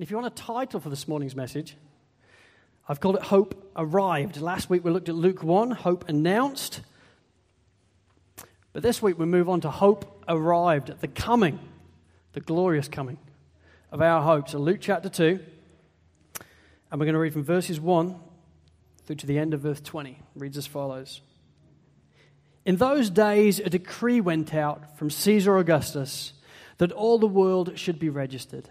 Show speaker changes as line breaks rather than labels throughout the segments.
And if you want a title for this morning's message, I've called it Hope Arrived. Last week we looked at Luke 1, Hope Announced. But this week we move on to Hope Arrived, the coming, the glorious coming of our hope. So, Luke chapter 2, and we're going to read from verses 1 through to the end of verse 20. It reads as follows In those days, a decree went out from Caesar Augustus that all the world should be registered.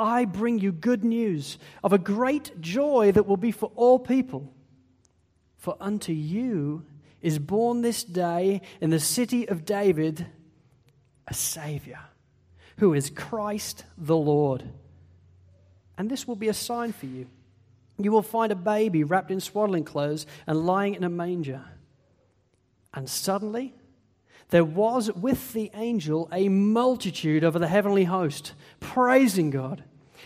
I bring you good news of a great joy that will be for all people. For unto you is born this day in the city of David a Savior, who is Christ the Lord. And this will be a sign for you. You will find a baby wrapped in swaddling clothes and lying in a manger. And suddenly, there was with the angel a multitude over the heavenly host, praising God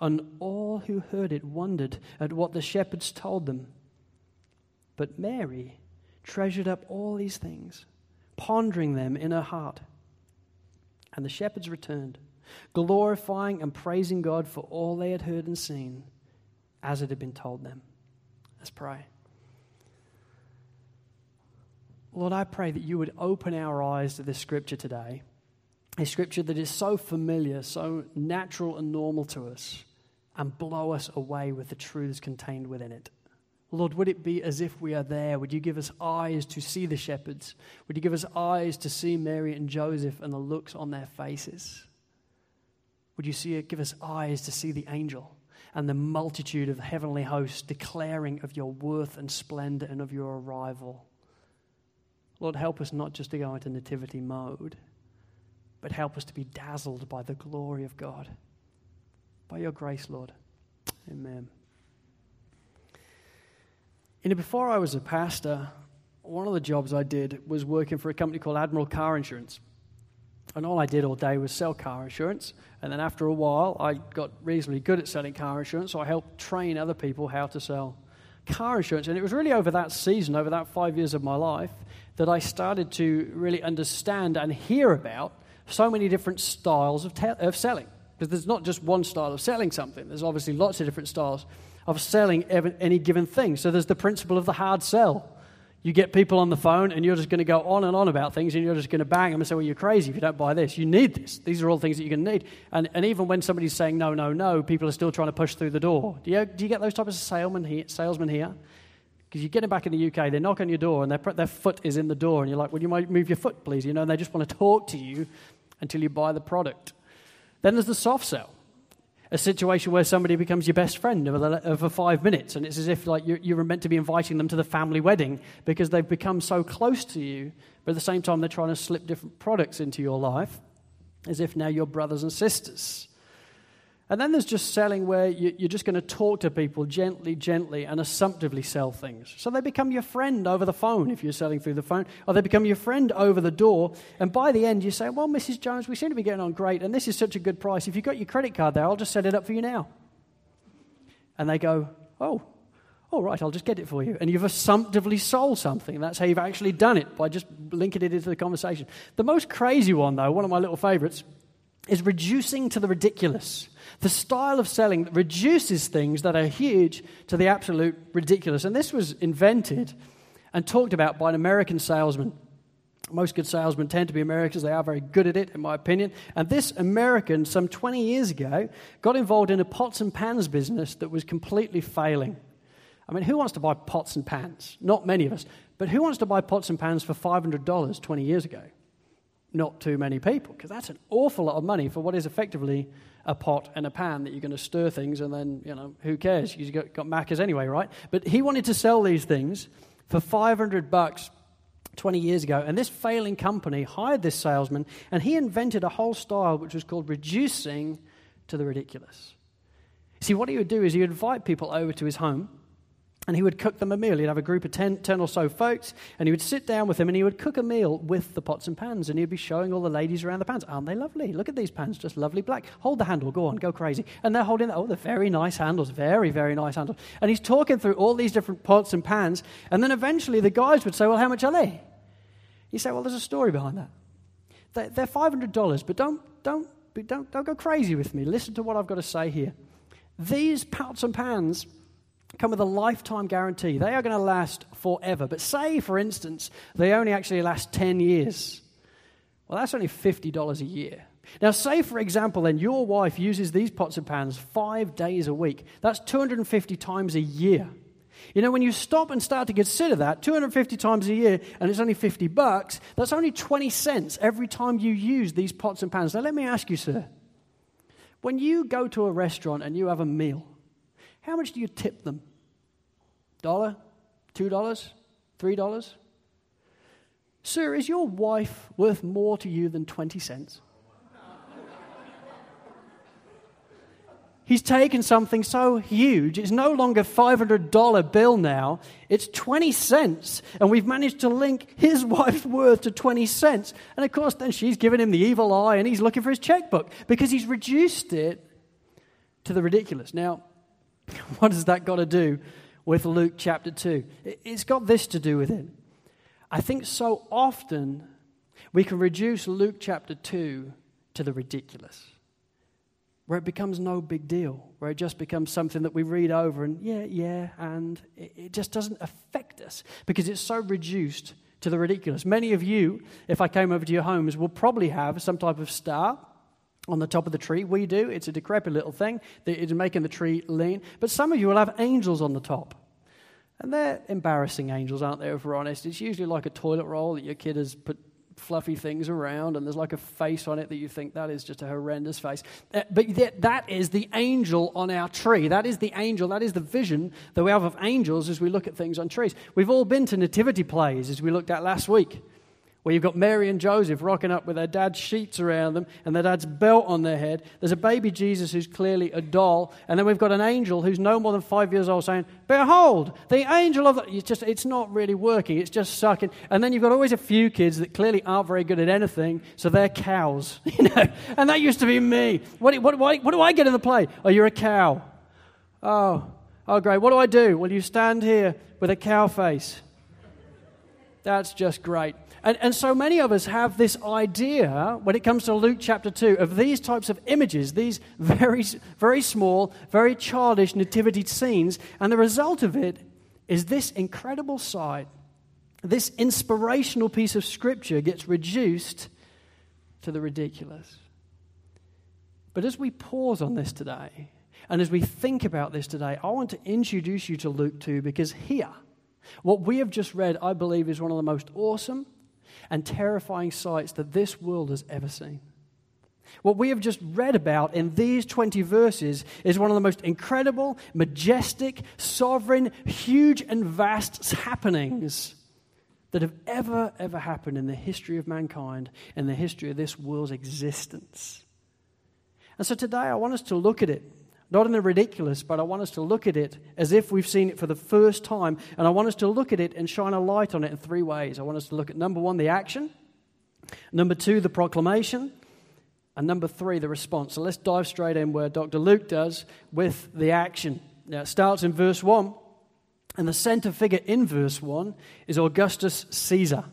and all who heard it wondered at what the shepherds told them. But Mary treasured up all these things, pondering them in her heart. And the shepherds returned, glorifying and praising God for all they had heard and seen, as it had been told them. Let's pray. Lord, I pray that you would open our eyes to this scripture today, a scripture that is so familiar, so natural and normal to us and blow us away with the truths contained within it. Lord, would it be as if we are there? Would you give us eyes to see the shepherds? Would you give us eyes to see Mary and Joseph and the looks on their faces? Would you see it, give us eyes to see the angel and the multitude of the heavenly hosts declaring of your worth and splendor and of your arrival? Lord, help us not just to go into nativity mode, but help us to be dazzled by the glory of God. By your grace, Lord. Amen. You know, before I was a pastor, one of the jobs I did was working for a company called Admiral Car Insurance. And all I did all day was sell car insurance. And then after a while, I got reasonably good at selling car insurance, so I helped train other people how to sell car insurance. And it was really over that season, over that five years of my life, that I started to really understand and hear about so many different styles of, te- of selling. Because there's not just one style of selling something, there's obviously lots of different styles of selling any given thing. So there's the principle of the hard sell. You get people on the phone and you're just going to go on and on about things and you're just going to bang them and say, Well, you're crazy if you don't buy this. You need this. These are all things that you're going to need. And, and even when somebody's saying no, no, no, people are still trying to push through the door. Do you, do you get those types of salesmen here? Salesmen here? Because you get them back in the UK, they knock on your door and their, their foot is in the door, and you're like, Well, you might move your foot, please. You know, and they just want to talk to you until you buy the product. Then there's the soft sell, a situation where somebody becomes your best friend over, five minutes, and it's as if like you're, you're meant to be inviting them to the family wedding because they've become so close to you, but at the same time they're trying to slip different products into your life, as if now you're brothers and sisters. And then there's just selling where you're just going to talk to people gently, gently, and assumptively sell things. So they become your friend over the phone if you're selling through the phone, or they become your friend over the door. And by the end, you say, Well, Mrs. Jones, we seem to be getting on great, and this is such a good price. If you've got your credit card there, I'll just set it up for you now. And they go, Oh, all right, I'll just get it for you. And you've assumptively sold something. That's how you've actually done it, by just linking it into the conversation. The most crazy one, though, one of my little favorites, is reducing to the ridiculous. The style of selling that reduces things that are huge to the absolute ridiculous. And this was invented and talked about by an American salesman. Most good salesmen tend to be Americans. They are very good at it, in my opinion. And this American, some 20 years ago, got involved in a pots and pans business that was completely failing. I mean, who wants to buy pots and pans? Not many of us. But who wants to buy pots and pans for $500 20 years ago? Not too many people, because that's an awful lot of money for what is effectively a pot and a pan that you're going to stir things and then, you know, who cares? You've got, got Maccas anyway, right? But he wanted to sell these things for 500 bucks 20 years ago. And this failing company hired this salesman and he invented a whole style which was called reducing to the ridiculous. See, what he would do is he would invite people over to his home and he would cook them a meal. He'd have a group of 10, 10, or so folks, and he would sit down with them and he would cook a meal with the pots and pans. And he'd be showing all the ladies around the pans. Aren't they lovely? Look at these pans, just lovely black. Hold the handle, go on, go crazy. And they're holding, oh, they're very nice handles, very, very nice handles. And he's talking through all these different pots and pans. And then eventually the guys would say, well, how much are they? You say, well, there's a story behind that. They're $500, but don't, don't, don't, don't go crazy with me. Listen to what I've got to say here. These pots and pans come with a lifetime guarantee. They are going to last forever. But say, for instance, they only actually last 10 years. Well, that's only $50 a year. Now, say, for example, then your wife uses these pots and pans five days a week. That's 250 times a year. You know, when you stop and start to consider that, 250 times a year, and it's only 50 bucks, that's only 20 cents every time you use these pots and pans. Now, let me ask you, sir, when you go to a restaurant and you have a meal, how much do you tip them? Dollar? Two dollars? Three dollars? Sir, is your wife worth more to you than 20 cents? He's taken something so huge, it's no longer $500 bill now, it's 20 cents. And we've managed to link his wife's worth to 20 cents. And of course, then she's given him the evil eye and he's looking for his checkbook because he's reduced it to the ridiculous. Now, what has that got to do with Luke chapter 2? It's got this to do with it. I think so often we can reduce Luke chapter 2 to the ridiculous, where it becomes no big deal, where it just becomes something that we read over and yeah, yeah, and it just doesn't affect us because it's so reduced to the ridiculous. Many of you, if I came over to your homes, will probably have some type of star on the top of the tree. We do. It's a decrepit little thing It's making the tree lean. But some of you will have angels on the top. And they're embarrassing angels, aren't they, if we're honest? It's usually like a toilet roll that your kid has put fluffy things around, and there's like a face on it that you think that is just a horrendous face. Uh, but that is the angel on our tree. That is the angel. That is the vision that we have of angels as we look at things on trees. We've all been to nativity plays, as we looked at last week where you've got Mary and Joseph rocking up with their dad's sheets around them and their dad's belt on their head. There's a baby Jesus who's clearly a doll. And then we've got an angel who's no more than five years old saying, Behold, the angel of the. It's, just, it's not really working, it's just sucking. And then you've got always a few kids that clearly aren't very good at anything, so they're cows. you know? And that used to be me. What, what, what, what do I get in the play? Oh, you're a cow. Oh, oh, great. What do I do? Well, you stand here with a cow face. That's just great. And, and so many of us have this idea when it comes to Luke chapter 2 of these types of images, these very, very small, very childish nativity scenes. And the result of it is this incredible sight. This inspirational piece of scripture gets reduced to the ridiculous. But as we pause on this today, and as we think about this today, I want to introduce you to Luke 2 because here, what we have just read, I believe, is one of the most awesome and terrifying sights that this world has ever seen. What we have just read about in these 20 verses is one of the most incredible, majestic, sovereign, huge, and vast happenings that have ever, ever happened in the history of mankind, in the history of this world's existence. And so today I want us to look at it, not in the ridiculous, but I want us to look at it as if we've seen it for the first time. And I want us to look at it and shine a light on it in three ways. I want us to look at number one, the action, number two, the proclamation, and number three, the response. So let's dive straight in where Dr. Luke does with the action. Now it starts in verse 1, and the center figure in verse 1 is Augustus Caesar.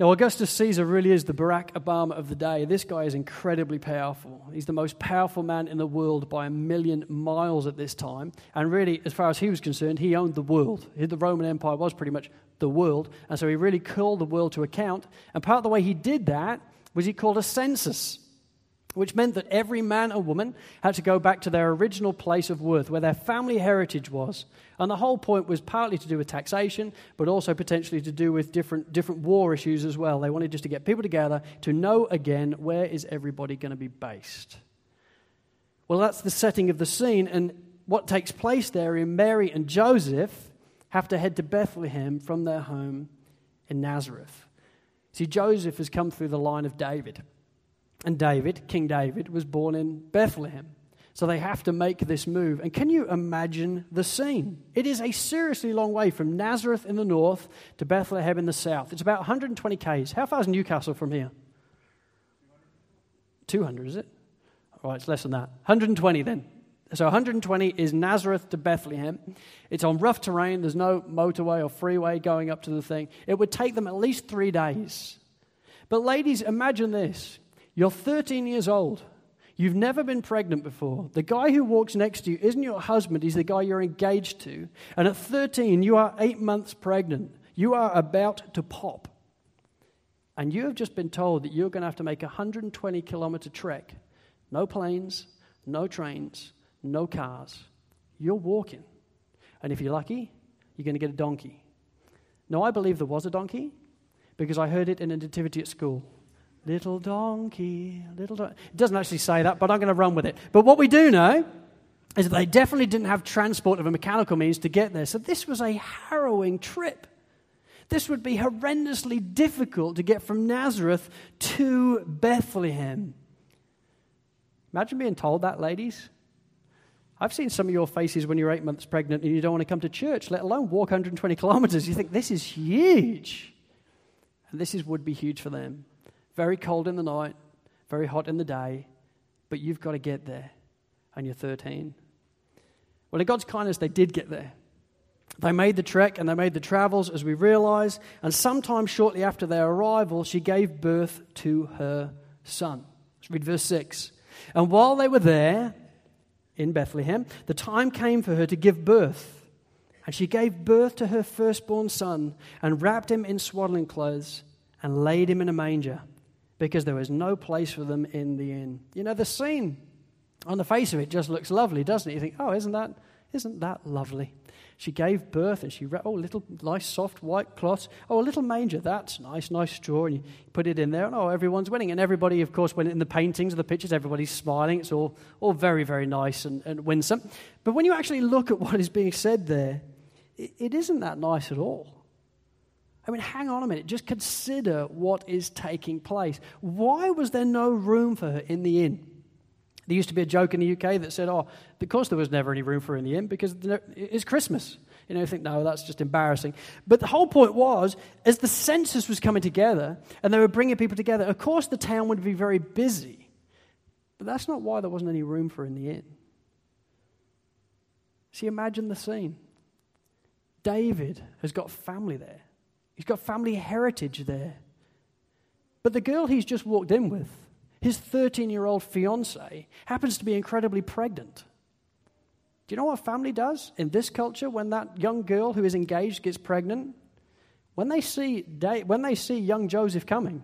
Now, Augustus Caesar really is the Barack Obama of the day. This guy is incredibly powerful. He's the most powerful man in the world by a million miles at this time. And really, as far as he was concerned, he owned the world. The Roman Empire was pretty much the world. And so he really called the world to account. And part of the way he did that was he called a census which meant that every man and woman had to go back to their original place of worth, where their family heritage was. And the whole point was partly to do with taxation, but also potentially to do with different, different war issues as well. They wanted just to get people together to know again where is everybody going to be based. Well, that's the setting of the scene, and what takes place there in Mary and Joseph have to head to Bethlehem from their home in Nazareth. See, Joseph has come through the line of David. And David, King David, was born in Bethlehem. So they have to make this move. And can you imagine the scene? It is a seriously long way from Nazareth in the north to Bethlehem in the south. It's about 120 k's. How far is Newcastle from here? 200, is it? All right, it's less than that. 120 then. So 120 is Nazareth to Bethlehem. It's on rough terrain. There's no motorway or freeway going up to the thing. It would take them at least three days. But, ladies, imagine this you're 13 years old. You've never been pregnant before. The guy who walks next to you isn't your husband, he's the guy you're engaged to. And at 13, you are eight months pregnant. You are about to pop. And you have just been told that you're going to have to make a 120 kilometer trek. No planes, no trains, no cars. You're walking. And if you're lucky, you're going to get a donkey. Now, I believe there was a donkey because I heard it in a nativity at school. Little donkey, little donkey. It doesn't actually say that, but I'm going to run with it. But what we do know is that they definitely didn't have transport of a mechanical means to get there. So this was a harrowing trip. This would be horrendously difficult to get from Nazareth to Bethlehem. Imagine being told that, ladies. I've seen some of your faces when you're eight months pregnant and you don't want to come to church, let alone walk 120 kilometers. You think, this is huge. And this is, would be huge for them very cold in the night, very hot in the day, but you've got to get there, and you're 13. Well, in God's kindness, they did get there. They made the trek and they made the travels, as we realize, and sometime shortly after their arrival, she gave birth to her son. Let's read verse 6. And while they were there in Bethlehem, the time came for her to give birth. And she gave birth to her firstborn son and wrapped him in swaddling clothes and laid him in a manger because there was no place for them in the inn. You know, the scene on the face of it just looks lovely, doesn't it? You think, oh, isn't that, isn't that lovely? She gave birth and she, oh, little nice soft white cloth. Oh, a little manger, that's nice, nice straw. And you put it in there, and oh, everyone's winning. And everybody, of course, when in the paintings or the pictures, everybody's smiling. It's all, all very, very nice and, and winsome. But when you actually look at what is being said there, it, it isn't that nice at all. I mean, hang on a minute. Just consider what is taking place. Why was there no room for her in the inn? There used to be a joke in the UK that said, oh, because there was never any room for her in the inn, because it's Christmas. You know, you think, no, that's just embarrassing. But the whole point was, as the census was coming together and they were bringing people together, of course the town would be very busy. But that's not why there wasn't any room for her in the inn. See, imagine the scene. David has got family there. He's got family heritage there. But the girl he's just walked in with, his 13 year old fiance, happens to be incredibly pregnant. Do you know what family does in this culture when that young girl who is engaged gets pregnant? When they see, when they see young Joseph coming,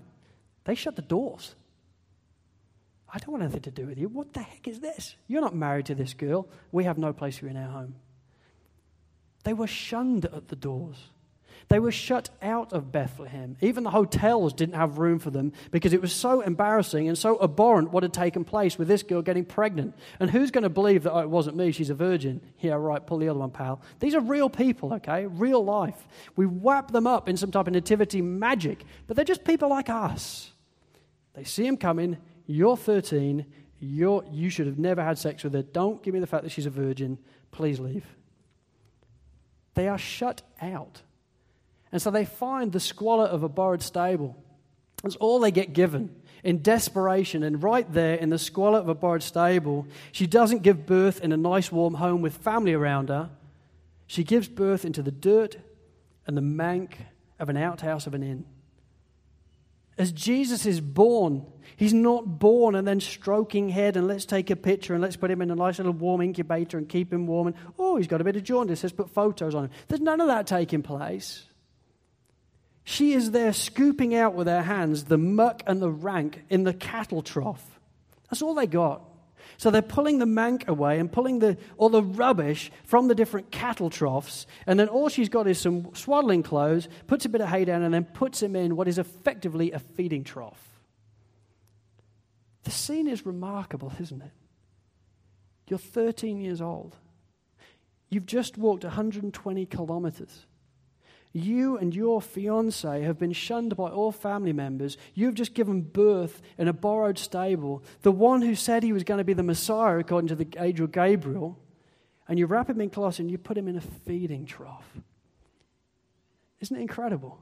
they shut the doors. I don't want anything to do with you. What the heck is this? You're not married to this girl. We have no place for you in our home. They were shunned at the doors. They were shut out of Bethlehem. Even the hotels didn't have room for them because it was so embarrassing and so abhorrent what had taken place with this girl getting pregnant. And who's going to believe that, oh, it wasn't me, she's a virgin? Yeah, right, pull the other one, pal. These are real people, okay? Real life. We wrap them up in some type of nativity magic, but they're just people like us. They see him coming, you're 13, You're, you should have never had sex with her. Don't give me the fact that she's a virgin. Please leave. They are shut out. And so they find the squalor of a borrowed stable. That's all they get given in desperation. And right there in the squalor of a borrowed stable, she doesn't give birth in a nice warm home with family around her. She gives birth into the dirt and the mank of an outhouse of an inn. As Jesus is born, he's not born and then stroking head and let's take a picture and let's put him in a nice little warm incubator and keep him warm. And oh, he's got a bit of jaundice, let's put photos on him. There's none of that taking place. She is there scooping out with her hands the muck and the rank in the cattle trough. That's all they got. So they're pulling the mank away and pulling the, all the rubbish from the different cattle troughs. And then all she's got is some swaddling clothes, puts a bit of hay down, and then puts him in what is effectively a feeding trough. The scene is remarkable, isn't it? You're 13 years old. You've just walked 120 kilometers. You and your fiance have been shunned by all family members. You've just given birth in a borrowed stable. The one who said he was going to be the Messiah, according to the angel Gabriel, and you wrap him in cloth and you put him in a feeding trough. Isn't it incredible?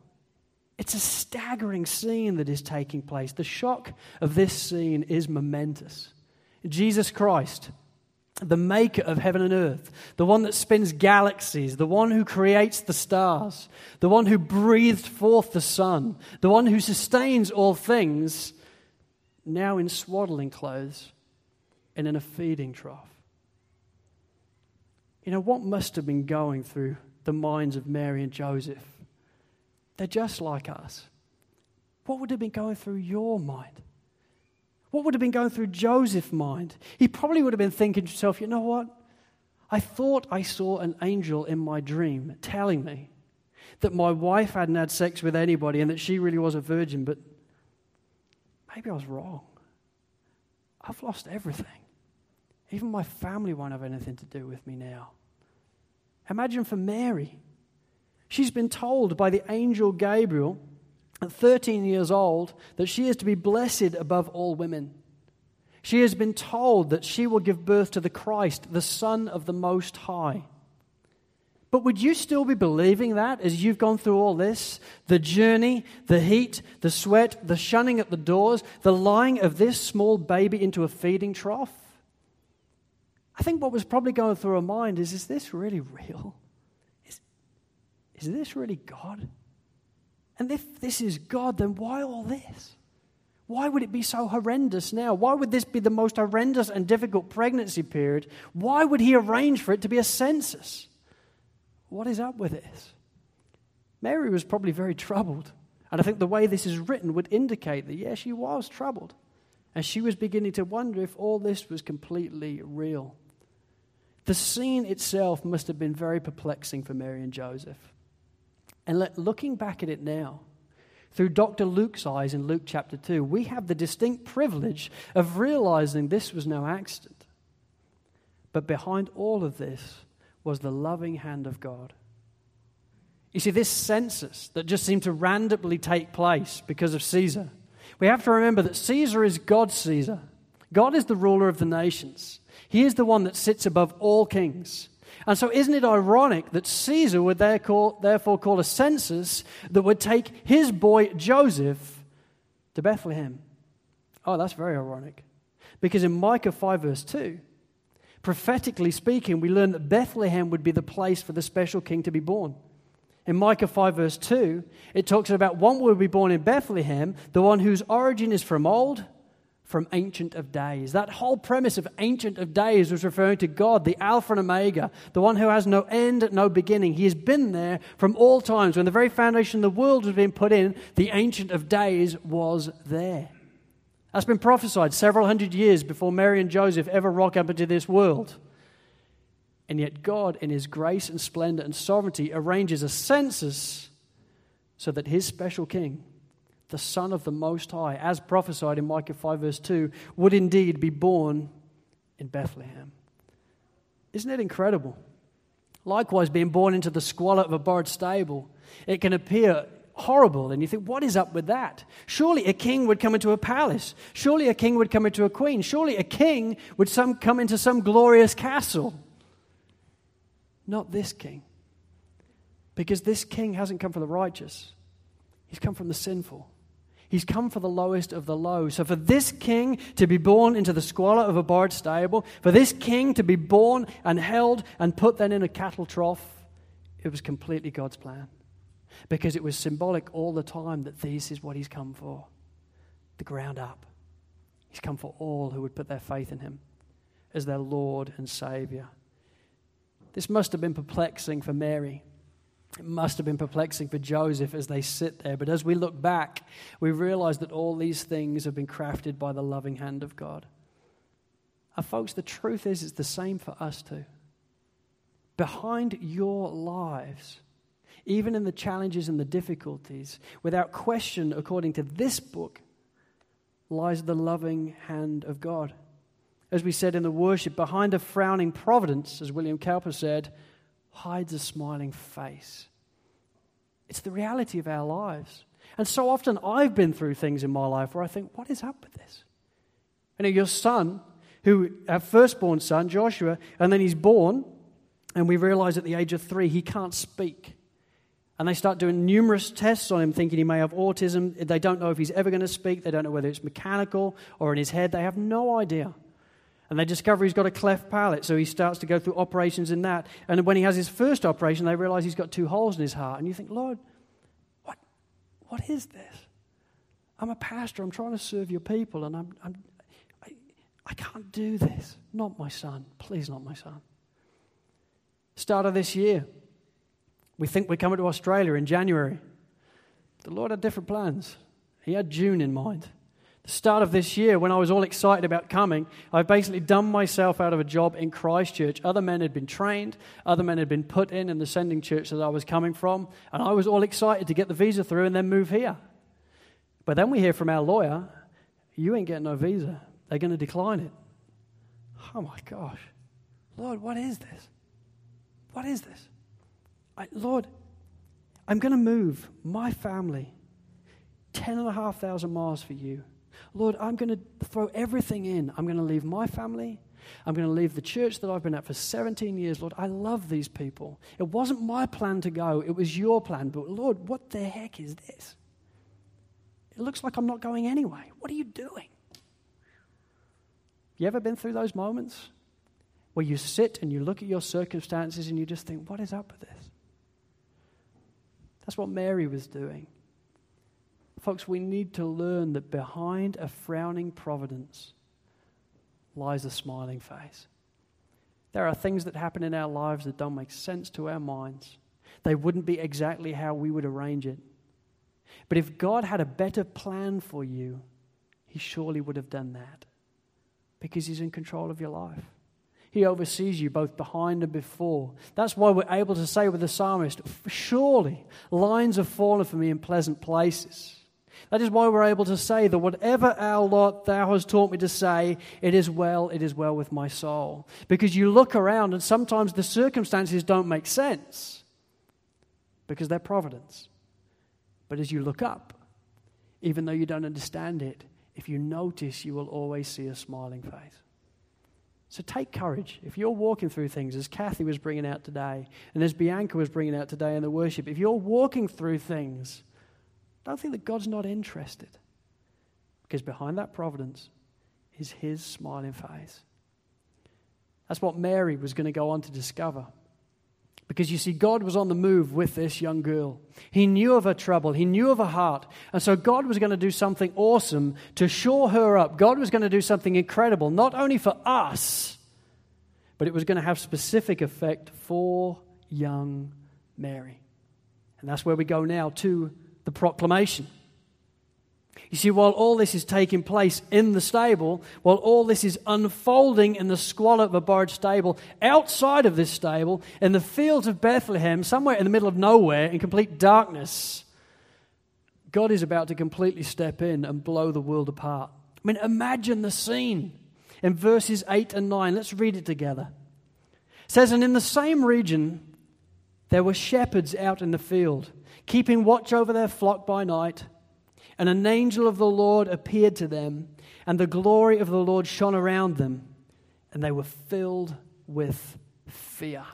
It's a staggering scene that is taking place. The shock of this scene is momentous. Jesus Christ the maker of heaven and earth, the one that spins galaxies, the one who creates the stars, the one who breathed forth the sun, the one who sustains all things, now in swaddling clothes and in a feeding trough. You know, what must have been going through the minds of Mary and Joseph? They're just like us. What would have been going through your mind? What would have been going through Joseph's mind? He probably would have been thinking to himself, you know what? I thought I saw an angel in my dream telling me that my wife hadn't had sex with anybody and that she really was a virgin, but maybe I was wrong. I've lost everything. Even my family won't have anything to do with me now. Imagine for Mary. She's been told by the angel Gabriel at 13 years old that she is to be blessed above all women. She has been told that she will give birth to the Christ, the Son of the Most High. But would you still be believing that as you've gone through all this? The journey, the heat, the sweat, the shunning at the doors, the lying of this small baby into a feeding trough? I think what was probably going through her mind is is this really real? Is, is this really God? And if this is God, then why all this? Why would it be so horrendous now? Why would this be the most horrendous and difficult pregnancy period? Why would he arrange for it to be a census? What is up with this? Mary was probably very troubled. And I think the way this is written would indicate that, yes, she was troubled. And she was beginning to wonder if all this was completely real. The scene itself must have been very perplexing for Mary and Joseph. And let, looking back at it now, through Dr. Luke's eyes in Luke chapter 2, we have the distinct privilege of realizing this was no accident. But behind all of this was the loving hand of God. You see, this census that just seemed to randomly take place because of Caesar, we have to remember that Caesar is God's Caesar. God is the ruler of the nations, He is the one that sits above all kings. And so, isn't it ironic that Caesar would therefore call a census that would take his boy Joseph to Bethlehem? Oh, that's very ironic. Because in Micah 5, verse 2, prophetically speaking, we learn that Bethlehem would be the place for the special king to be born. In Micah 5, verse 2, it talks about one will be born in Bethlehem, the one whose origin is from old from Ancient of Days. That whole premise of Ancient of Days was referring to God, the Alpha and Omega, the one who has no end, no beginning. He has been there from all times. When the very foundation of the world was being put in, the Ancient of Days was there. That's been prophesied several hundred years before Mary and Joseph ever rock up into this world. And yet, God, in His grace and splendor and sovereignty, arranges a census so that His special king the Son of the Most High, as prophesied in Micah 5, verse 2, would indeed be born in Bethlehem. Isn't it incredible? Likewise, being born into the squalor of a borrowed stable, it can appear horrible. And you think, what is up with that? Surely a king would come into a palace. Surely a king would come into a queen. Surely a king would some, come into some glorious castle. Not this king. Because this king hasn't come for the righteous, he's come from the sinful. He's come for the lowest of the low. So, for this king to be born into the squalor of a borrowed stable, for this king to be born and held and put then in a cattle trough, it was completely God's plan. Because it was symbolic all the time that this is what he's come for the ground up. He's come for all who would put their faith in him as their Lord and Savior. This must have been perplexing for Mary. It must have been perplexing for Joseph as they sit there. But as we look back, we realize that all these things have been crafted by the loving hand of God. And, folks, the truth is, it's the same for us too. Behind your lives, even in the challenges and the difficulties, without question, according to this book, lies the loving hand of God. As we said in the worship, behind a frowning providence, as William Cowper said, hides a smiling face. It's the reality of our lives. And so often I've been through things in my life where I think, what is up with this? Know, your son, who, our firstborn son, Joshua, and then he's born, and we realize at the age of three he can't speak. And they start doing numerous tests on him, thinking he may have autism. They don't know if he's ever going to speak. They don't know whether it's mechanical or in his head. They have no idea. And they discover he's got a cleft palate, so he starts to go through operations in that. And when he has his first operation, they realize he's got two holes in his heart. And you think, Lord, what, what is this? I'm a pastor. I'm trying to serve your people, and I'm, I'm, I, I can't do this. Not my son. Please, not my son. Start of this year, we think we're coming to Australia in January. The Lord had different plans. He had June in mind the start of this year, when I was all excited about coming, I've basically dumbed myself out of a job in Christchurch. Other men had been trained, other men had been put in in the sending church that I was coming from, and I was all excited to get the visa through and then move here. But then we hear from our lawyer, you ain't getting no visa. They're going to decline it. Oh my gosh. Lord, what is this? What is this? I, Lord, I'm going to move my family 10,500 miles for you. Lord, I'm going to throw everything in. I'm going to leave my family. I'm going to leave the church that I've been at for 17 years. Lord, I love these people. It wasn't my plan to go, it was your plan. But Lord, what the heck is this? It looks like I'm not going anyway. What are you doing? You ever been through those moments where you sit and you look at your circumstances and you just think, what is up with this? That's what Mary was doing. Folks, we need to learn that behind a frowning providence lies a smiling face. There are things that happen in our lives that don't make sense to our minds. They wouldn't be exactly how we would arrange it. But if God had a better plan for you, He surely would have done that because He's in control of your life. He oversees you both behind and before. That's why we're able to say with the psalmist, Surely lines have fallen for me in pleasant places. That is why we're able to say that whatever our lot thou hast taught me to say, it is well, it is well with my soul. Because you look around and sometimes the circumstances don't make sense because they're providence. But as you look up, even though you don't understand it, if you notice, you will always see a smiling face. So take courage. If you're walking through things, as Kathy was bringing out today, and as Bianca was bringing out today in the worship, if you're walking through things, don't think that God's not interested. Because behind that providence is his smiling face. That's what Mary was going to go on to discover. Because you see, God was on the move with this young girl. He knew of her trouble, He knew of her heart. And so God was going to do something awesome to shore her up. God was going to do something incredible, not only for us, but it was going to have specific effect for young Mary. And that's where we go now to the proclamation. You see, while all this is taking place in the stable, while all this is unfolding in the squalor of a borrowed stable, outside of this stable, in the fields of Bethlehem, somewhere in the middle of nowhere, in complete darkness, God is about to completely step in and blow the world apart. I mean, imagine the scene in verses 8 and 9. Let's read it together. It says, And in the same region, there were shepherds out in the field, keeping watch over their flock by night. And an angel of the Lord appeared to them, and the glory of the Lord shone around them, and they were filled with fear.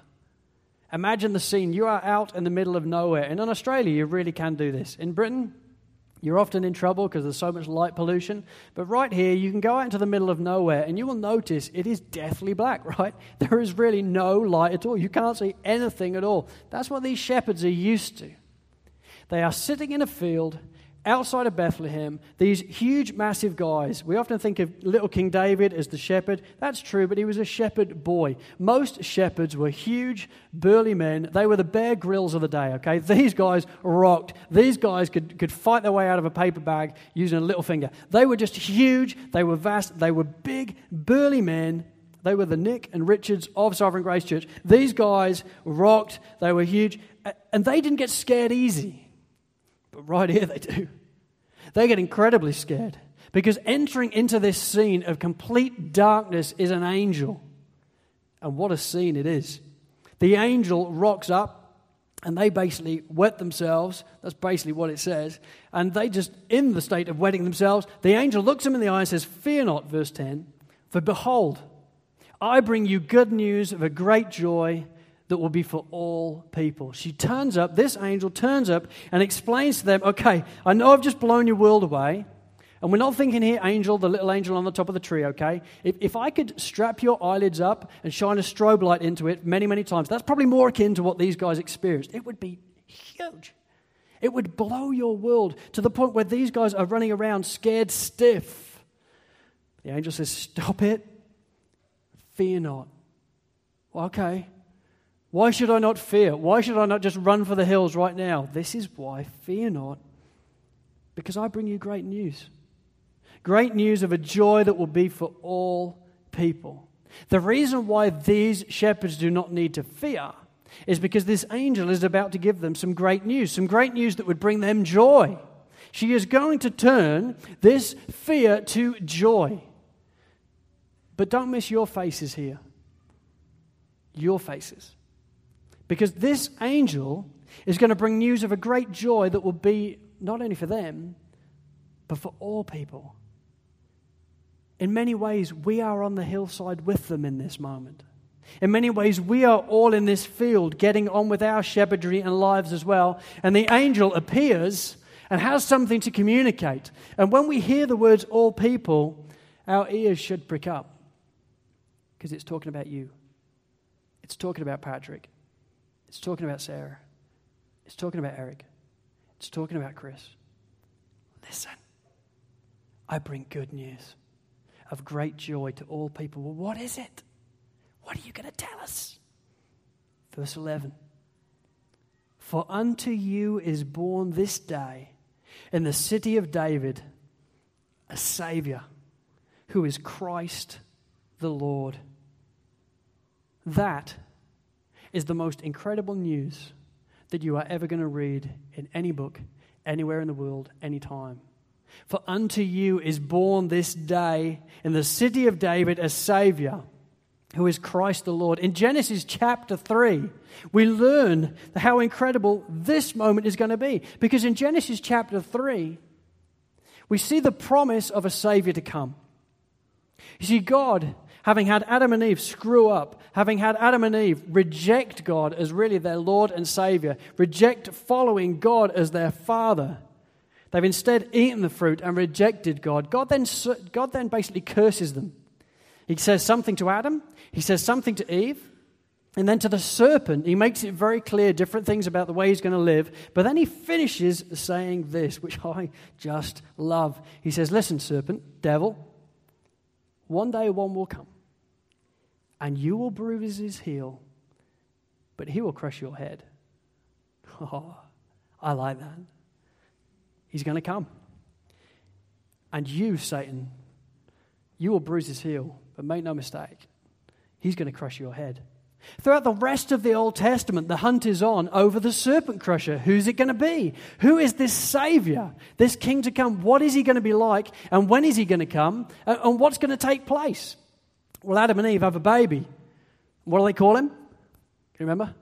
Imagine the scene. You are out in the middle of nowhere. And in Australia, you really can do this. In Britain, you're often in trouble because there's so much light pollution. But right here, you can go out into the middle of nowhere and you will notice it is deathly black, right? There is really no light at all. You can't see anything at all. That's what these shepherds are used to. They are sitting in a field outside of Bethlehem, these huge, massive guys. We often think of little King David as the shepherd. That's true, but he was a shepherd boy. Most shepherds were huge, burly men. They were the Bear Grylls of the day, okay? These guys rocked. These guys could, could fight their way out of a paper bag using a little finger. They were just huge. They were vast. They were big, burly men. They were the Nick and Richards of Sovereign Grace Church. These guys rocked. They were huge. And they didn't get scared easy. But right here they do. They get incredibly scared because entering into this scene of complete darkness is an angel. And what a scene it is. The angel rocks up and they basically wet themselves. That's basically what it says. And they just, in the state of wetting themselves, the angel looks them in the eye and says, Fear not, verse 10, for behold, I bring you good news of a great joy that will be for all people. She turns up, this angel turns up and explains to them, okay, I know I've just blown your world away. And we're not thinking here, angel, the little angel on the top of the tree, okay? If, if I could strap your eyelids up and shine a strobe light into it many, many times, that's probably more akin to what these guys experienced. It would be huge. It would blow your world to the point where these guys are running around scared stiff. The angel says, Stop it. Fear not. Well, okay. Why should I not fear? Why should I not just run for the hills right now? This is why fear not, because I bring you great news. Great news of a joy that will be for all people. The reason why these shepherds do not need to fear is because this angel is about to give them some great news, some great news that would bring them joy. She is going to turn this fear to joy. But don't miss your faces here. Your faces. Because this angel is going to bring news of a great joy that will be not only for them, but for all people. In many ways, we are on the hillside with them in this moment. In many ways, we are all in this field getting on with our shepherdry and lives as well. And the angel appears and has something to communicate. And when we hear the words all people, our ears should prick up because it's talking about you, it's talking about Patrick, it's talking about Sarah. It's talking about Eric. It's talking about Chris. Listen, I bring good news of great joy to all people. Well, what is it? What are you going to tell us? Verse 11 For unto you is born this day in the city of David a Savior who is Christ the Lord. That is the most incredible news that you are ever going to read in any book, anywhere in the world, anytime. For unto you is born this day in the city of David a Savior who is Christ the Lord. In Genesis chapter 3, we learn how incredible this moment is going to be. Because in Genesis chapter 3, we see the promise of a Savior to come. You see, God having had Adam and Eve screw up, having had Adam and Eve reject God as really their Lord and Savior, reject following God as their Father, they've instead eaten the fruit and rejected God. God then, God then basically curses them. He says something to Adam, he says something to Eve, and then to the serpent, he makes it very clear different things about the way he's going to live. But then he finishes saying this, which I just love. He says, Listen, serpent, devil, one day one will come and you will bruise his heel, but he will crush your head. Oh, I like that. He's going to come. And you, Satan, you will bruise his heel, but make no mistake, he's going to crush your head. Throughout the rest of the Old Testament, the hunt is on over the serpent crusher. Who's it going to be? Who is this Savior, this King to come? What is he going to be like? And when is he going to come? And what's going to take place? Well, Adam and Eve have a baby. What do they call him? Can you remember?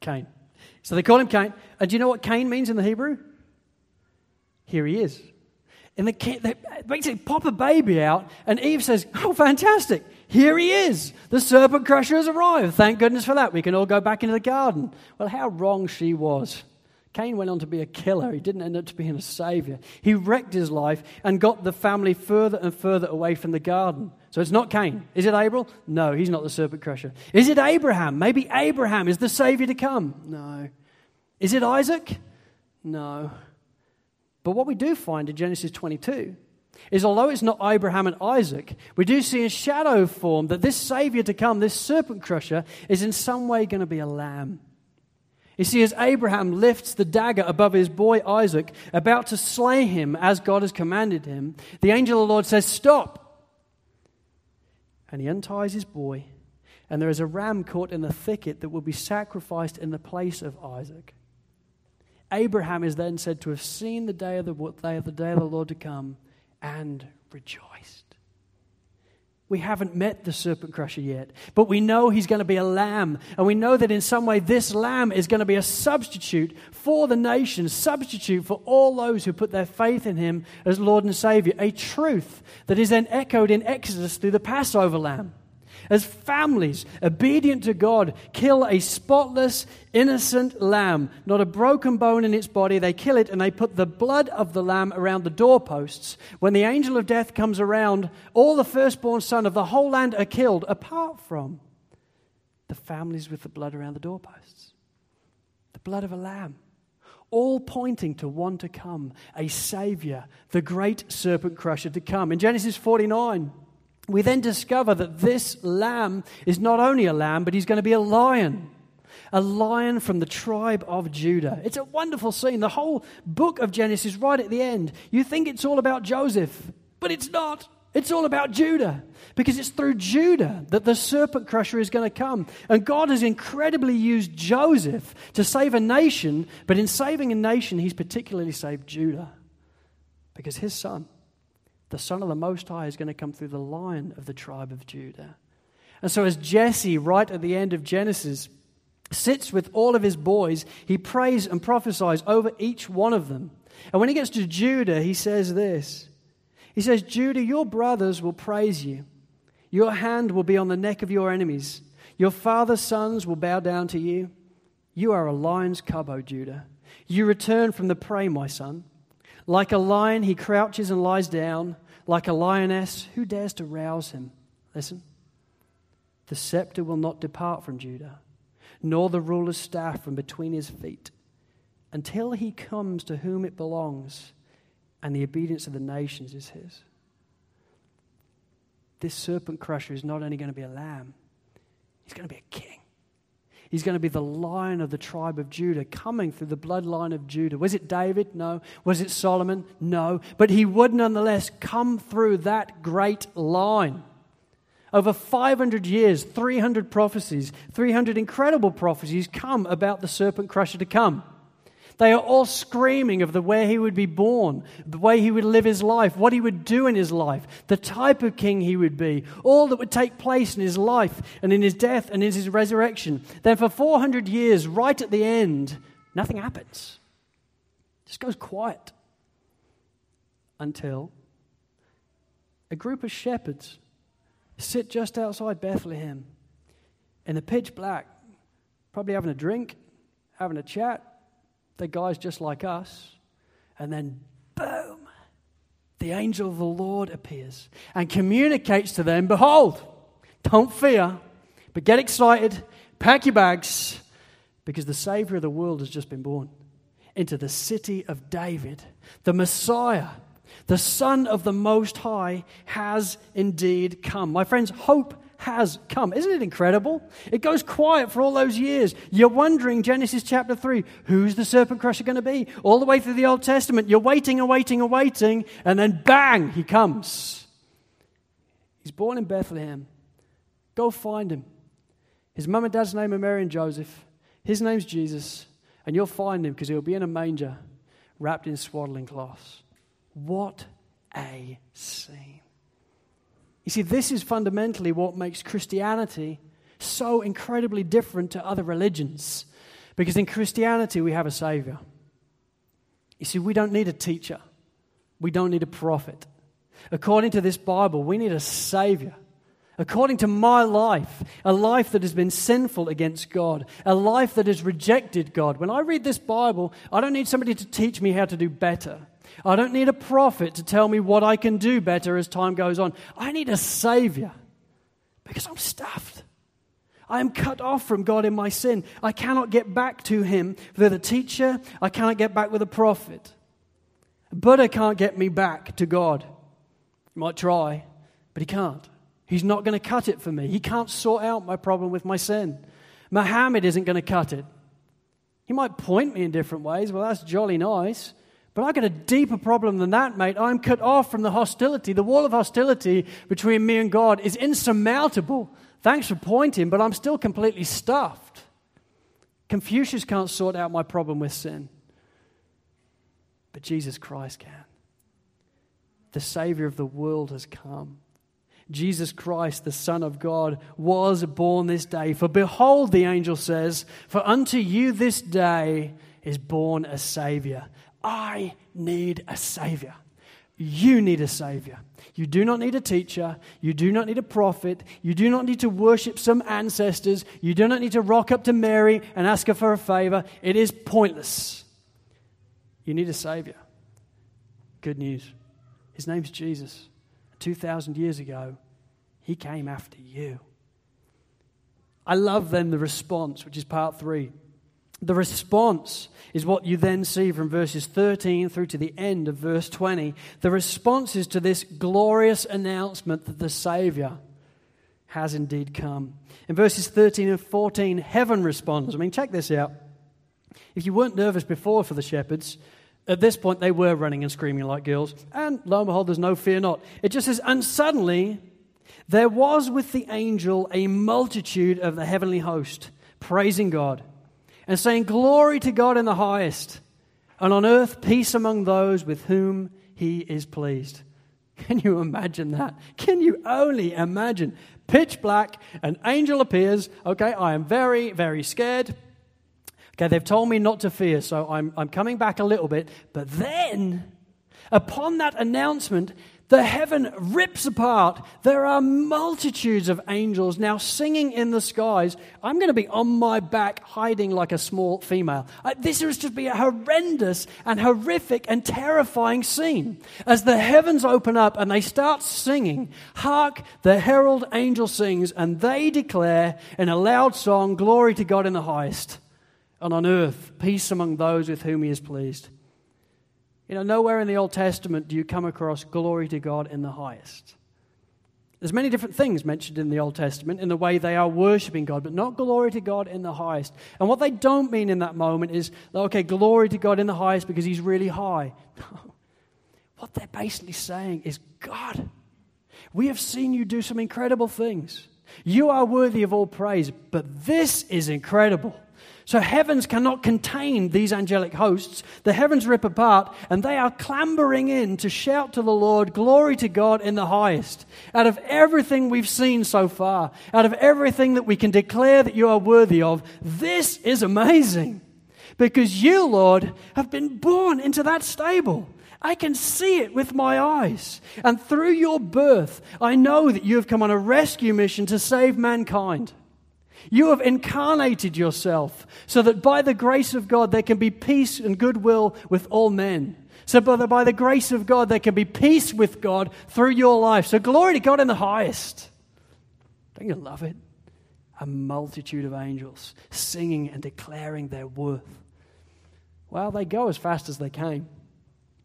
Cain. So they call him Cain. And do you know what Cain means in the Hebrew? Here he is. And they, they basically pop a baby out, and Eve says, Oh, fantastic. Here he is. The serpent crusher has arrived. Thank goodness for that. We can all go back into the garden. Well, how wrong she was. Cain went on to be a killer. He didn't end up to being a savior. He wrecked his life and got the family further and further away from the garden. So it's not Cain. Is it Abel? No, he's not the serpent crusher. Is it Abraham? Maybe Abraham is the savior to come. No. Is it Isaac? No. But what we do find in Genesis 22 is although it's not Abraham and Isaac, we do see in shadow form that this savior to come, this serpent crusher, is in some way going to be a lamb. You see, as Abraham lifts the dagger above his boy Isaac, about to slay him as God has commanded him, the angel of the Lord says, Stop! And he unties his boy, and there is a ram caught in the thicket that will be sacrificed in the place of Isaac. Abraham is then said to have seen the day of the, day of the day of the Lord to come and rejoiced. We haven't met the serpent crusher yet, but we know he's going to be a lamb. And we know that in some way this lamb is going to be a substitute for the nation, substitute for all those who put their faith in him as Lord and Savior. A truth that is then echoed in Exodus through the Passover lamb as families, obedient to God, kill a spotless, innocent lamb, not a broken bone in its body. They kill it and they put the blood of the lamb around the doorposts. When the angel of death comes around, all the firstborn son of the whole land are killed, apart from the families with the blood around the doorposts. The blood of a lamb all pointing to one to come, a Savior, the great serpent crusher to come. In Genesis 49, we then discover that this lamb is not only a lamb, but he's going to be a lion. A lion from the tribe of Judah. It's a wonderful scene. The whole book of Genesis, right at the end, you think it's all about Joseph, but it's not. It's all about Judah because it's through Judah that the serpent crusher is going to come. And God has incredibly used Joseph to save a nation, but in saving a nation, he's particularly saved Judah because his son the Son of the Most High is going to come through the line of the tribe of Judah. And so, as Jesse, right at the end of Genesis, sits with all of his boys, he prays and prophesies over each one of them. And when he gets to Judah, he says this He says, Judah, your brothers will praise you. Your hand will be on the neck of your enemies. Your father's sons will bow down to you. You are a lion's cub, O Judah. You return from the prey, my son. Like a lion, he crouches and lies down. Like a lioness, who dares to rouse him? Listen. The scepter will not depart from Judah, nor the ruler's staff from between his feet, until he comes to whom it belongs, and the obedience of the nations is his. This serpent crusher is not only going to be a lamb, he's going to be a king. He's going to be the lion of the tribe of Judah, coming through the bloodline of Judah. Was it David? No. Was it Solomon? No. But he would nonetheless come through that great line. Over 500 years, 300 prophecies, 300 incredible prophecies come about the serpent crusher to come. They are all screaming of the way he would be born, the way he would live his life, what he would do in his life, the type of king he would be, all that would take place in his life and in his death and in his resurrection. Then for 400 years, right at the end, nothing happens. It just goes quiet until a group of shepherds sit just outside Bethlehem in the pitch black, probably having a drink, having a chat, they're guys just like us. And then, boom, the angel of the Lord appears and communicates to them Behold, don't fear, but get excited, pack your bags, because the Savior of the world has just been born into the city of David. The Messiah, the Son of the Most High, has indeed come. My friends, hope has come. Isn't it incredible? It goes quiet for all those years. You're wondering, Genesis chapter 3, who's the serpent crusher going to be? All the way through the Old Testament, you're waiting and waiting and waiting, and then bang, he comes. He's born in Bethlehem. Go find him. His mum and dad's name are Mary and Joseph. His name's Jesus, and you'll find him because he'll be in a manger wrapped in swaddling cloths. What a scene. You see, this is fundamentally what makes Christianity so incredibly different to other religions. Because in Christianity, we have a Savior. You see, we don't need a teacher, we don't need a prophet. According to this Bible, we need a Savior. According to my life, a life that has been sinful against God, a life that has rejected God. When I read this Bible, I don't need somebody to teach me how to do better. I don't need a prophet to tell me what I can do better as time goes on. I need a Savior because I'm stuffed. I am cut off from God in my sin. I cannot get back to Him with a teacher. I cannot get back with a prophet. Buddha can't get me back to God. He might try, but he can't. He's not going to cut it for me. He can't sort out my problem with my sin. Muhammad isn't going to cut it. He might point me in different ways. Well, that's jolly nice. But I've got a deeper problem than that, mate. I'm cut off from the hostility. The wall of hostility between me and God is insurmountable. Thanks for pointing, but I'm still completely stuffed. Confucius can't sort out my problem with sin, but Jesus Christ can. The Savior of the world has come. Jesus Christ, the Son of God, was born this day. For behold, the angel says, For unto you this day is born a Savior I need a Savior. You need a Savior. You do not need a teacher. You do not need a prophet. You do not need to worship some ancestors. You do not need to rock up to Mary and ask her for a favor. It is pointless. You need a Savior. Good news. His name's Jesus. 2,000 years ago, He came after you. I love then the response, which is part three. The response is what you then see from verses 13 through to the end of verse 20. The response is to this glorious announcement that the Savior has indeed come. In verses 13 and 14, heaven responds. I mean, check this out. If you weren't nervous before for the shepherds, at this point they were running and screaming like girls. And lo and behold, there's no fear not. It just says, and suddenly there was with the angel a multitude of the heavenly host praising God and saying, Glory to God in the highest, and on earth peace among those with whom he is pleased. Can you imagine that? Can you only imagine? Pitch black, an angel appears. Okay, I am very, very scared. Okay, they've told me not to fear, so I'm, I'm coming back a little bit. But then, upon that announcement, the heaven rips apart. There are multitudes of angels now singing in the skies. I'm going to be on my back, hiding like a small female. Uh, this is just be a horrendous and horrific and terrifying scene. As the heavens open up and they start singing, hark, the herald angel sings, and they declare in a loud song, Glory to God in the highest, and on earth, peace among those with whom he is pleased. You know, nowhere in the Old Testament do you come across glory to God in the highest. There's many different things mentioned in the Old Testament in the way they are worshiping God, but not glory to God in the highest. And what they don't mean in that moment is, okay, glory to God in the highest because he's really high. No. What they're basically saying is, God, we have seen you do some incredible things. You are worthy of all praise, but this is incredible. So heavens cannot contain these angelic hosts. The heavens rip apart, and they are clambering in to shout to the Lord, Glory to God in the highest. Out of everything we've seen so far, out of everything that we can declare that you are worthy of, this is amazing. Because you, Lord, have been born into that stable. I can see it with my eyes. And through your birth, I know that you have come on a rescue mission to save mankind. You have incarnated yourself so that by the grace of God there can be peace and goodwill with all men. So by the, by the grace of God there can be peace with God through your life. So glory to God in the highest. Don't you love it? A multitude of angels singing and declaring their worth. Well, they go as fast as they came.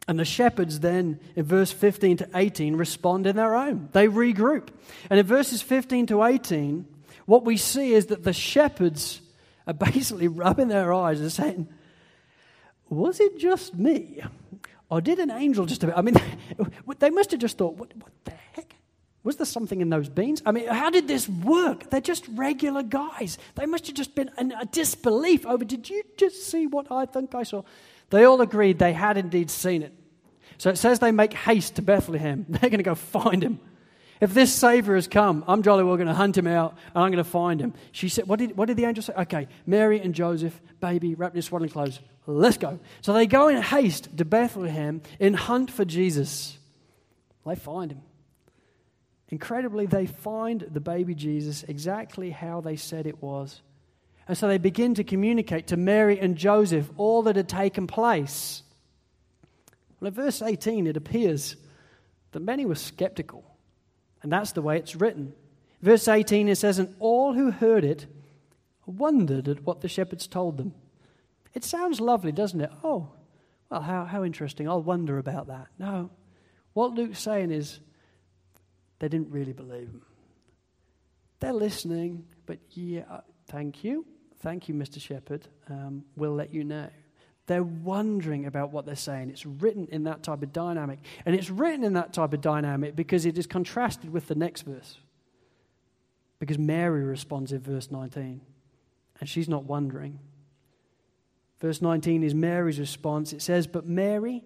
And the shepherds then, in verse 15 to 18, respond in their own. They regroup. And in verses 15 to 18, what we see is that the shepherds are basically rubbing their eyes and saying, Was it just me? Or did an angel just I mean, they must have just thought, what, what the heck? Was there something in those beans? I mean, how did this work? They're just regular guys. They must have just been in a disbelief over, did you just see what I think I saw? They all agreed they had indeed seen it. So it says they make haste to Bethlehem. They're going to go find him. If this Savior has come, I'm jolly well going to hunt him out and I'm going to find him. She said, what did, what did the angel say? Okay, Mary and Joseph, baby, wrapped in swaddling clothes. Let's go. So they go in haste to Bethlehem in hunt for Jesus. They find him. Incredibly, they find the baby Jesus exactly how they said it was. And so they begin to communicate to Mary and Joseph all that had taken place. Well, in verse 18, it appears that many were skeptical. And that's the way it's written. Verse 18, it says, And all who heard it wondered at what the shepherds told them. It sounds lovely, doesn't it? Oh, well, how, how interesting. I'll wonder about that. No. What Luke's saying is they didn't really believe him. They're listening, but yeah, uh, thank you. Thank you, Mr. Shepherd. Um, we'll let you know. They're wondering about what they're saying. It's written in that type of dynamic. And it's written in that type of dynamic because it is contrasted with the next verse. Because Mary responds in verse 19, and she's not wondering. Verse 19 is Mary's response. It says, But Mary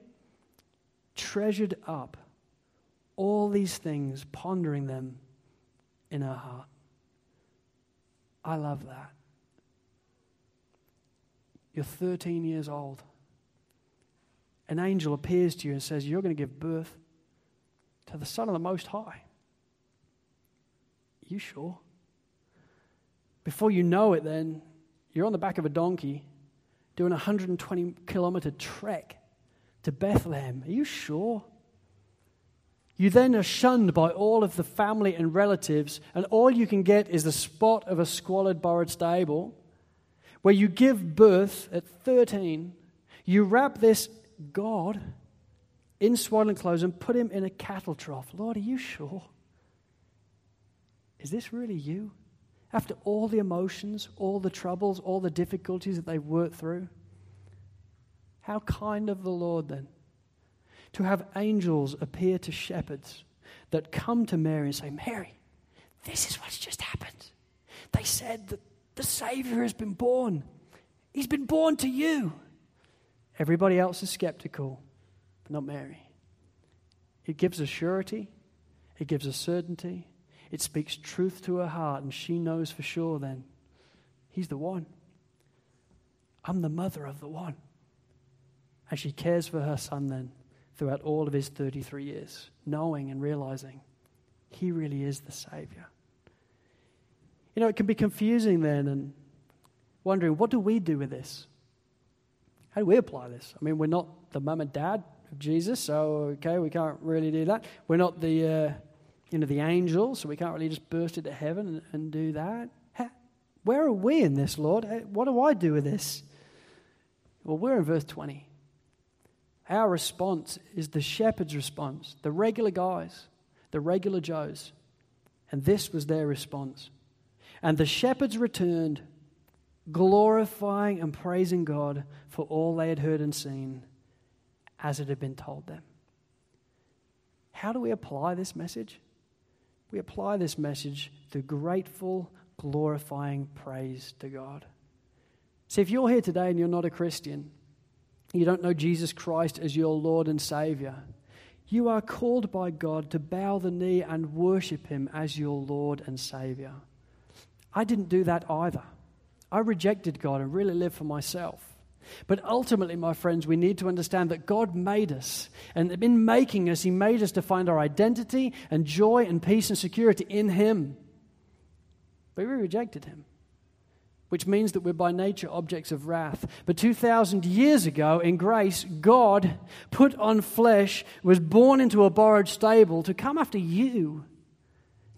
treasured up all these things, pondering them in her heart. I love that. You're 13 years old. An angel appears to you and says, You're going to give birth to the Son of the Most High. You sure? Before you know it, then, you're on the back of a donkey doing a 120 kilometer trek to Bethlehem. Are you sure? You then are shunned by all of the family and relatives, and all you can get is the spot of a squalid, borrowed stable where you give birth at 13, you wrap this God in swaddling clothes and put him in a cattle trough. Lord, are you sure? Is this really you? After all the emotions, all the troubles, all the difficulties that they've worked through? How kind of the Lord then to have angels appear to shepherds that come to Mary and say, Mary, this is what's just happened. They said that the Savior has been born. He's been born to you. Everybody else is skeptical, but not Mary. It gives a surety, it gives a certainty, it speaks truth to her heart, and she knows for sure then He's the one. I'm the mother of the one. And she cares for her son then throughout all of his 33 years, knowing and realizing he really is the Savior. You know, it can be confusing then and wondering, what do we do with this? How do we apply this? I mean, we're not the mum and dad of Jesus, so okay, we can't really do that. We're not the, uh, you know, the angels, so we can't really just burst into heaven and, and do that. Where are we in this, Lord? What do I do with this? Well, we're in verse 20. Our response is the shepherd's response, the regular guys, the regular Joes. And this was their response. And the shepherds returned, glorifying and praising God for all they had heard and seen as it had been told them. How do we apply this message? We apply this message through grateful, glorifying praise to God. See, if you're here today and you're not a Christian, you don't know Jesus Christ as your Lord and Savior, you are called by God to bow the knee and worship Him as your Lord and Savior. I didn't do that either. I rejected God and really lived for myself. But ultimately, my friends, we need to understand that God made us. And in making us, He made us to find our identity and joy and peace and security in Him. But we rejected Him, which means that we're by nature objects of wrath. But 2,000 years ago, in grace, God put on flesh, was born into a borrowed stable to come after you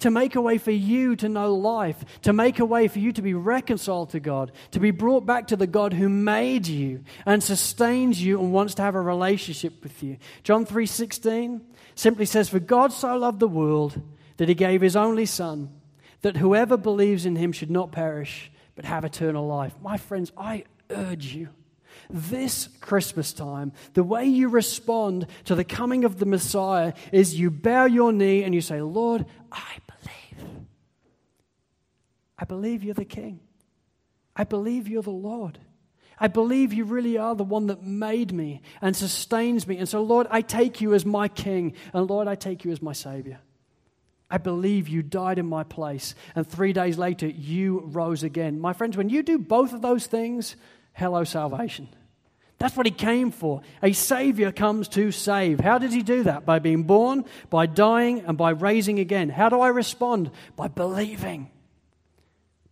to make a way for you to know life, to make a way for you to be reconciled to God, to be brought back to the God who made you and sustains you and wants to have a relationship with you. John 3:16 simply says for God so loved the world that he gave his only son that whoever believes in him should not perish but have eternal life. My friends, I urge you this Christmas time, the way you respond to the coming of the Messiah is you bow your knee and you say, Lord, I I believe you're the King. I believe you're the Lord. I believe you really are the one that made me and sustains me. And so, Lord, I take you as my King. And Lord, I take you as my Savior. I believe you died in my place, and three days later you rose again. My friends, when you do both of those things, hello, salvation. That's what he came for. A Savior comes to save. How did he do that? By being born, by dying, and by raising again. How do I respond? By believing.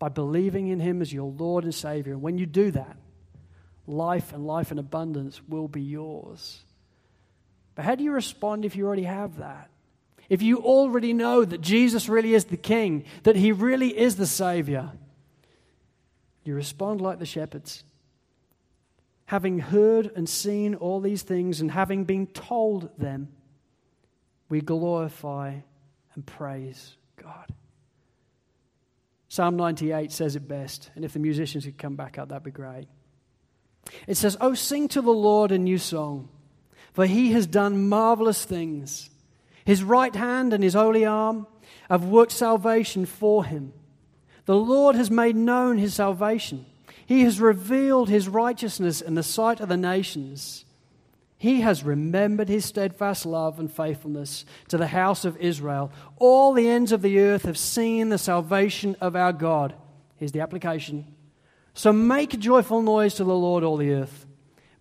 By believing in him as your Lord and Savior. And when you do that, life and life in abundance will be yours. But how do you respond if you already have that? if you already know that Jesus really is the King, that He really is the Savior, you respond like the shepherds. Having heard and seen all these things and having been told them, we glorify and praise God. Psalm 98 says it best, and if the musicians could come back up, that'd be great. It says, Oh, sing to the Lord a new song, for he has done marvelous things. His right hand and his holy arm have worked salvation for him. The Lord has made known his salvation. He has revealed his righteousness in the sight of the nations. He has remembered his steadfast love and faithfulness to the house of Israel. All the ends of the earth have seen the salvation of our God. Here's the application. So make a joyful noise to the Lord, all the earth.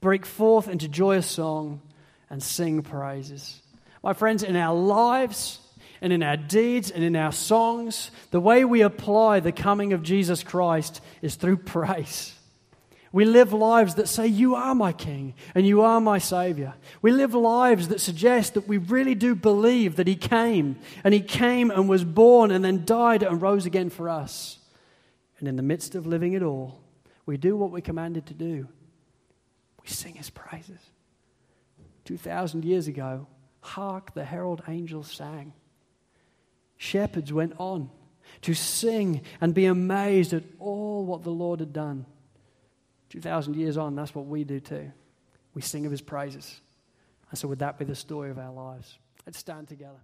Break forth into joyous song and sing praises. My friends, in our lives and in our deeds and in our songs, the way we apply the coming of Jesus Christ is through praise. We live lives that say, You are my King and you are my Savior. We live lives that suggest that we really do believe that He came and He came and was born and then died and rose again for us. And in the midst of living it all, we do what we're commanded to do we sing His praises. 2,000 years ago, Hark, the herald angels sang. Shepherds went on to sing and be amazed at all what the Lord had done. 2,000 years on, that's what we do too. We sing of his praises. And so, would that be the story of our lives? Let's stand together.